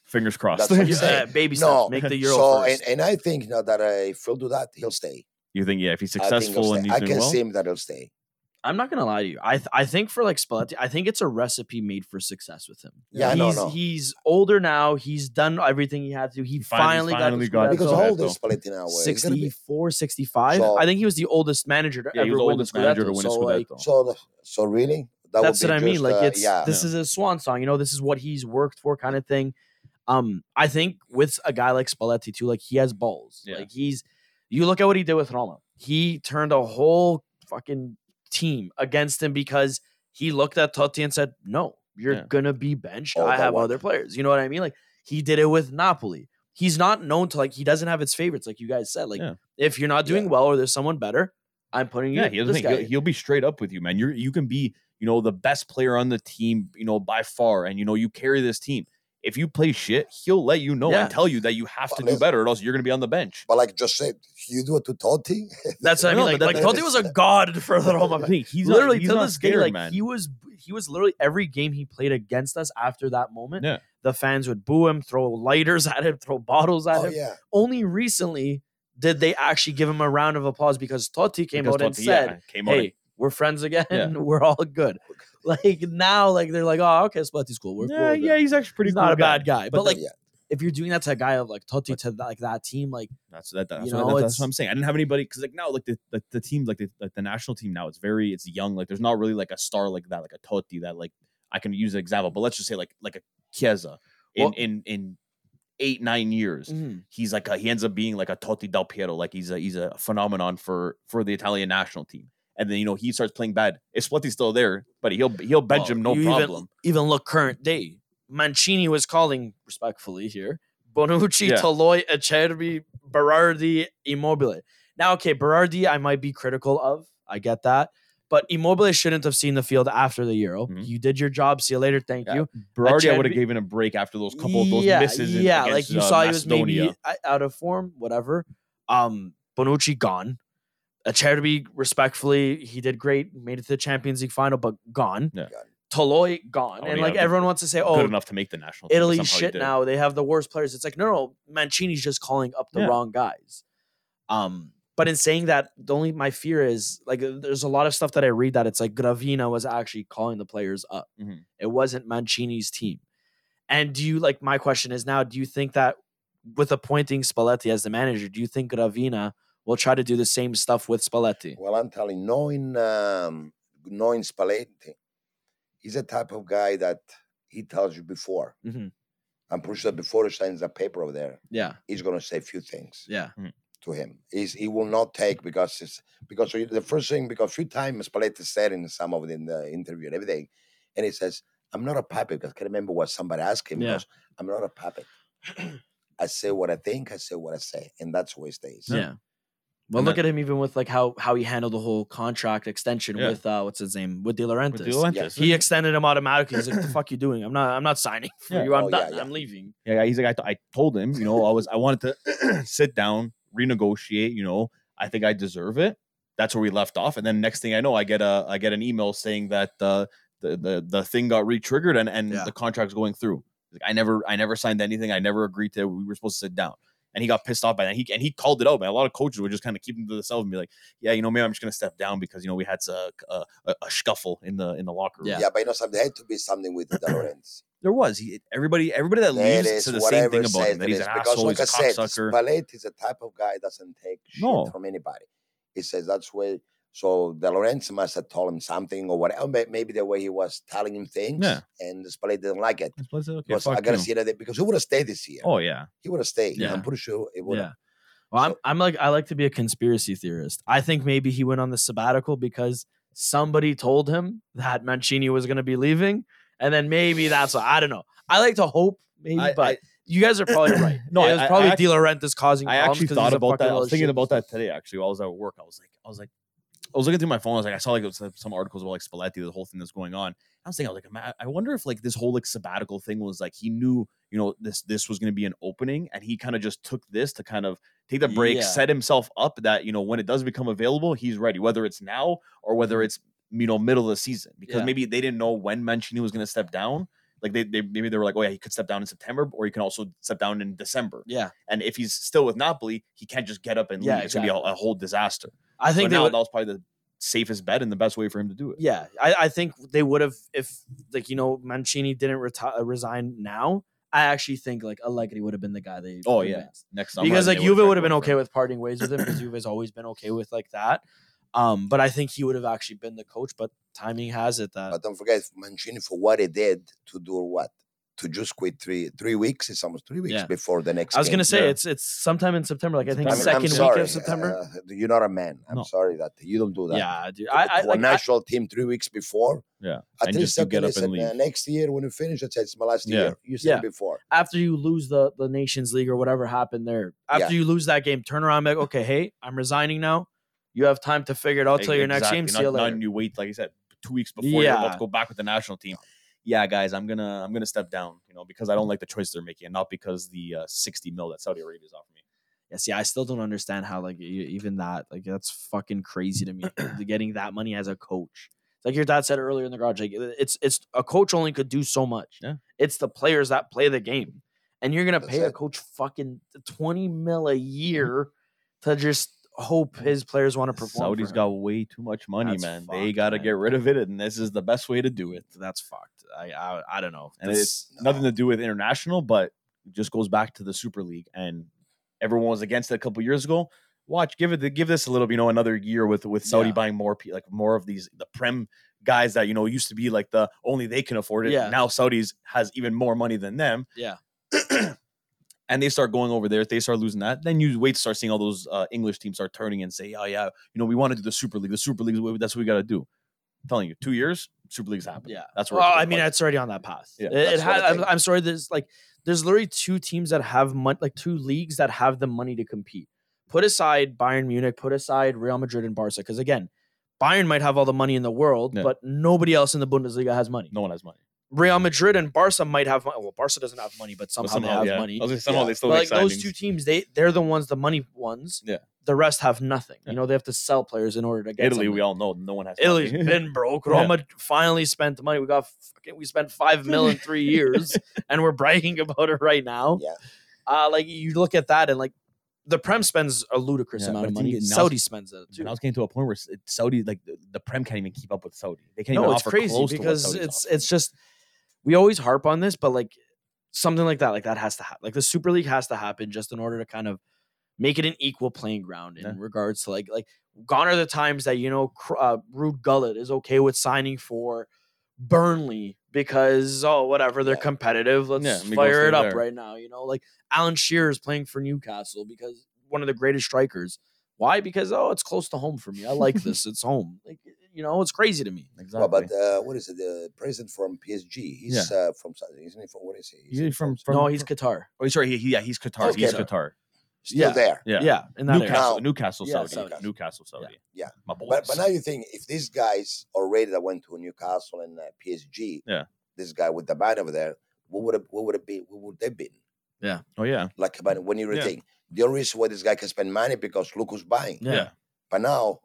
Fingers crossed. That's what I'm baby No, steps. Make the Euro so first. and, and I think now that uh, if he'll do that, he'll stay. you think yeah, if he's I think he'll successful and stay. he's I doing can well, see him that he'll stay. I'm not gonna lie to you. I th- I think for like Spalletti, I think it's a recipe made for success with him. Yeah, he's, know, no. He's older now. He's done everything he had to. He finally- finally, finally got, got the Because so- how old is Spalletti now? Where he's gonna be- 64, 65. So- I think he was the oldest manager to yeah, he ever was the oldest the manager to Scudetto. win a So, like, So, so really, that that's would what be I mean. just, Like uh, it's yeah. this is a swan song. You know, this is what he's worked for, kind of thing. Um, I think with a guy like Spalletti too, like he has balls. Yeah. Like he's you look at what he did with Roma. He turned a whole fucking team against him because he looked at Totti and said, "No, you're Yeah. gonna be benched. Oh, I have other players." You know what I mean? Like he did it with Napoli. He's not known to like he doesn't have its favorites, like you guys said. Like Yeah. if you're not doing Yeah. well or there's someone better, I'm putting you. Yeah, he doesn't. He'll, he'll be straight up with you, man. You're you can be, you know, the best player on the team, you know, by far, and you know, you carry this team. If you play shit, he'll let you know Yeah. and tell you that you have to Well, do better, or else you're gonna be on the bench. But like just said, you do it to Totti. That's what I mean. but Like, that- like Totti was a god for the Roma. I think he's not- literally he's to not this day, like man. he was, he was literally every game he played against us after that moment. Yeah. the fans would boo him, throw lighters at him, throw bottles at oh him. yeah, Only recently did they actually give him a round of applause because Totti came Because out and Totti, yeah, said, came out and- "Hey, we're friends again. Yeah. We're all good." Like now, like they're like, "Oh, okay, Spalletti's cool. We're yeah, cool. yeah, he's actually pretty he's cool not a bad guy." But, But like, yeah. if you're doing that to a guy of like Totti to like that team, like That's that, that's, You what, know, that's, it's- that's what I'm saying. I didn't have anybody because like now like the the, the team like the, like the national team now it's very it's young like there's not really like a star like that like a Totti that like I can use an example but let's just say like like a Chiesa in Well- in in eight nine years mm-hmm. he's like a, he ends up being like a Totti Del Piero like he's a he's a phenomenon for for the Italian national team and then you know he starts playing bad. If Spalletti's still there, but he'll he'll bench Well, him no you even- problem. Even, look current day. Mancini was calling respectfully here. Bonucci, Yeah. Toloi, Acerbi, Berardi, Immobile. Now, okay, Berardi, I might be critical of. I get that. But Immobile shouldn't have seen the field after the Euro. Mhm. You did your job. See you later. Thank Yeah, you. Berardi, I would have given a break after those couple of those yeah, misses. Yeah, like you uh, saw he was maybe out of form, whatever. Um, Bonucci gone. Acerbi, respectfully, he did great, made it to the Champions League final, but gone. Yeah. Gone. Toloi gone, Oh, and yeah, like everyone wants to say, good "Oh, enough to make the national. team, Italy's shit now. They have the worst players." It's like, no, no, Mancini's just calling up the Yeah. wrong guys. Um, but in saying that, the only my fear is like, there's a lot of stuff that I read that it's like Gravina was actually calling the players up. Mhm. It wasn't Mancini's team. And do you like my question is now? Do you think that with appointing Spalletti as the manager, do you think Gravina will try to do the same stuff with Spalletti? Well, I'm telling, knowing um, knowing Spalletti, he's a type of guy that he tells you before. Mhm. I'm pretty sure before he signs a paper over there, Yeah, he's going to say a few things yeah, to him. He's, he will not take because it's because the first thing because a few times Spalletti said in some of the, in the interview and everything, and he says, "I'm not a puppet." Because I can remember what somebody asked him. Yeah. Because I'm not a puppet. I say what I think. I say what I say, and that's where he stays. yeah. Well, And look that- at him even with like how how he handled the whole contract extension Yeah. with uh what's his name with De Laurentiis. With De Laurentiis. He extended him automatically. He's like, What "The fuck you doing? I'm not. I'm not signing for Yeah. you. I'm Oh, done. yeah. I'm leaving." Yeah, he's like I, th- I told him, you know, I was I wanted to sit down, renegotiate. You know, I think I deserve it. That's where we left off, and then next thing I know, I get a I get an email saying that uh, the the the thing got re-triggered and and Yeah. the contract's going through. Like, I never I never signed anything. I never agreed to. We were supposed to sit down, and he got pissed off by that. He and he called it out. Man, a lot of coaches would just kind of keep them to themselves and be like, "Yeah, you know, maybe I'm just gonna step down because you know we had a a, uh, a, a scuffle in the in the locker room." Yeah. Yeah, but you know something. There had to be something with De Laurentiis. There was he, everybody everybody that There leaves is said the same thing about him that it he's an because asshole, like he's a I said, cocksucker. Spalletti is a type of guy that doesn't take shit No. from anybody. He says that's where. So De Laurentiis must have told him something or whatever. Maybe the way he was telling him things, Yeah. and Spalletti didn't like it. Let's okay, Because I gotta see that because he would have stayed this year. Oh yeah, He would have stayed. Yeah. I'm pretty sure it would. Yeah. Well, I'm I'm like I like to be a conspiracy theorist. I think maybe he went on the sabbatical because somebody told him that Mancini was going to be leaving, and then maybe that's what, I don't know. I like to hope maybe, I- but I- you guys are probably right. No, it I- was I probably act- De Laurentiis causing. I problems actually 'cause thought about that. I was thinking shit. about that today. Actually, while I was at work, I was like, I was like, I was looking through my phone. I was like, I saw like it was like some articles about like Spalletti, the whole thing that's going on. I was thinking, I was like, I wonder if like this whole like sabbatical thing was like he knew, you know, this this was going to be an opening, and he kind of just took this to kind of take the break, Yeah. set himself up that you know when it does become available, he's ready, whether it's now or whether mm-hmm. it's you know middle of the season, because Yeah. maybe they didn't know when Mancini was going to step down. Like they, they maybe they were like, oh yeah, he could step down in September, or he can also step down in December. Yeah, And if he's still with Napoli, he can't just get up and leave. Yeah, it's gonna be a, a whole disaster. I think now would, that was probably the safest bet and the best way for him to do it. Yeah, I, I think they would have if like you know Mancini didn't reti- uh, resign now. I actually think like Allegri would have been the guy they Oh yeah, next summer. because like Juve would have been okay with parting ways with him because Juve's always been okay with like that. Um, but I think he would have actually been the coach. But timing has it that But don't forget Mancini for what he did to do what to just quit three three weeks. It's almost three weeks Yeah. before the next. I was gonna say yeah. it's it's sometime in September. Like I think I mean, I'm second week of September. uh, you're not a man. I'm No. sorry that you don't do that. yeah, dude. To- I, I, to a like, I national team three weeks before. Yeah, At and least just you get up I and said, uh, leave. next year when you finish, I said it's my last Yeah. year. You said Yeah. before. after you lose the the Nations League or whatever happened there. After Yeah. you lose that game, turn around, and be like, okay, hey, I'm resigning now. You have time to figure it out till your next game. See you later. you wait, like I said, two weeks before yeah. you're about to go back with the national team. Yeah, guys, I'm gonna I'm gonna step down, you know, because I don't like the choice they're making, and not because the uh, 60 mil that Saudi Arabia is offering me. Yeah, see, I still don't understand how like even that like that's fucking crazy to me. getting that money as a coach, like your dad said earlier in the garage, like it's it's a coach only could do so much. Yeah. it's the players that play the game, and you're gonna That's pay a coach fucking twenty mil a year to just hope his players want to perform. for Saudi's got way too much money, That's man. They got to get rid of it, and this is the best way to do it. that's fucked. I I, I don't know. and This- it's nothing to do with international, but it just goes back to the Super League, and everyone was against it a couple years ago. Watch, give it, give this a little, you know, another year with with Saudi Yeah. buying more, like more of these the prem guys that you know used to be like the only they can afford it. Yeah. Now Saudis has even more money than them. Yeah. and they start going over there, if they start losing that, then you wait to start seeing all those uh, English teams start turning and say, "Oh yeah, you know, we want to do the Super League. The Super League, is that's what we got to do." I'm telling you, two years, Super League's happening. Yeah. that's where. Well, I mean, it's already on that path. Yeah, it, it that's what had, I I'm. I'm sorry. There's like there's literally two teams that have money, like two leagues that have the money to compete. Put aside Bayern Munich, put aside Real Madrid and Barca, because again, Bayern might have all the money in the world, Yeah. but nobody else in the Bundesliga has money. no one has money. Real Madrid and Barca might have money. Well, Barca doesn't have money, but But somehow, they have yeah. money. I was gonna say, somehow Yeah. they still But like those signings. two teams, they they're the ones, the money ones. Yeah. The rest have nothing. Yeah. You know, they have to sell players in order to get Italy, something. we all know no one has. Italy's money. been broke. Yeah. Roma finally spent the money. We got fucking, we spent five mil in three years, and we're bragging about it right now. Yeah. Uh, like you look at that, and like the Prem spends a ludicrous Yeah, amount of money. now Saudi spends it too. And I was getting to a point where Saudi, like the, the Prem, can't even keep up with Saudi. They can't No, even it's offer crazy close to what because Saudi's it's offering. it's just we always harp on this, but like something like that, like that has to happen. Like the Super League has to happen just in order to kind of make it an equal playing ground in Yeah. regards to like like gone are the times that you know uh, Ruud Gullit is okay with signing for Burnley because oh whatever they're Yeah. competitive. Let's Yeah, let me go fire it up there. right now. You know, like Alan Shearer is playing for Newcastle because one of the greatest strikers. Why? Because oh, it's close to home for me. I like this. It's home. Like you know, it's crazy to me. exactly. Well, but uh, what is it? The president from PSG. He's uh, from Saudi, isn't he? From what is he? Is He's he from, from no, he's Qatar. Oh, sorry. He, he- yeah, he's Qatar. Okay. He's Qatar. still yeah. there. Yeah, Yeah, in that area. Newcastle, Now- Newcastle, Yeah, Saudi. Saudi. Newcastle, Saudi. Yeah. my boys. But, but now you think if these guys already that went to Newcastle and uh, PSG, Yeah. this guy with the band over there, what would it, what would it be? What would they been? Yeah. Oh yeah, Like, but when you Yeah. think the only reason why this guy can spend money because look who's buying. Yeah. yeah. But now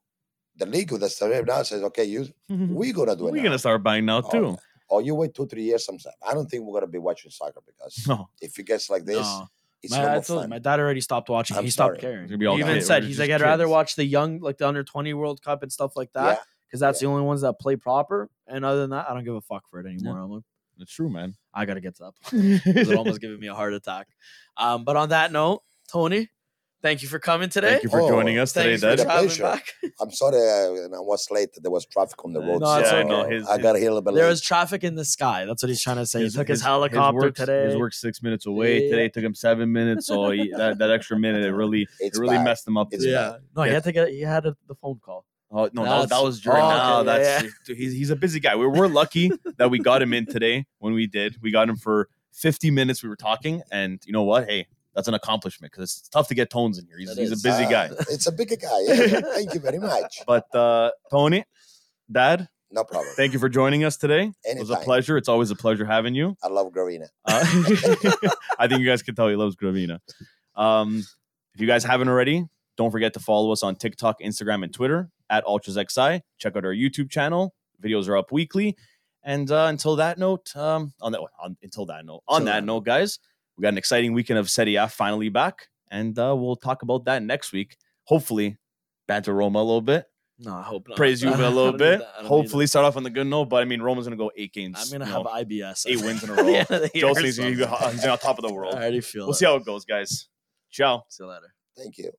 the league with the Serie now says, okay, you we're gonna do it. We're now. gonna start buying now Oh, too. Or you wait two, three years sometime. I don't think we're gonna be watching soccer because No, if it gets like this, No. it's My, no told my dad already stopped watching. I'm he stopped sorry. caring. Be all he even kids. said We're he's like, I'd rather watch the young, like the under twenty World Cup and stuff like that, yeah, because that's yeah. the only ones that play proper. And other than that, I don't give a fuck for it anymore. I'm like, it's true, man. I gotta get to that point. It's almost giving me a heart attack. Um, but on that note, Tony, thank you for coming today. Thank you for Oh, joining us today, Thanks for Dad. Dad. Pleasure. back. I'm sorry, uh, and I was late. There was traffic on the Uh, road. No, it's so okay. no, his- I got here a little bit There late. was traffic in the sky. That's what he's trying to say. His- he took his, his- helicopter work's- today. His work six minutes away. Yeah. Today it took him seven minutes. So he, that, that extra minute, it really, It's it really bad. messed him up. It's today. yeah. No, he had to get. He had a, the phone call. Oh no, that was, that That's- was during. oh, now okay, yeah, that's dude, he's he's a busy guy. We're we're lucky that we got him in today. When we did, we got him for 50 minutes. We were talking, and you know what? Hey, that's an accomplishment because it's tough to get tones in here. He's, he's a busy Uh, guy. It's a bigger guy. yeah. Thank you very much. But uh, Tony, Dad, No problem. thank you for joining us today. Anytime. It was a pleasure. It's always a pleasure having you. I love Gravina. Uh, I think you guys can tell he loves Gravina. Um, if you guys haven't already, don't forget to follow us on TikTok, Instagram, and Twitter at UltrasXI. Check out our YouTube channel. Videos are up weekly. And uh, until that note, um, on that on, until that note, on that note, guys, we got an exciting weekend of Serie A finally back, and uh, we'll talk about that next week. Hopefully, banter Roma a little bit, No, I hope not. praise Juve a little bit. that. I don't need Hopefully, start off on the good note. But I mean, Roma's gonna go eight games. I'm gonna have know. IBS. eight wins in a row. Yeah, the year or Chelsea's gonna be he's on top of the world. I already feel. We'll it. see how it goes, guys. Ciao. See you later. Thank you.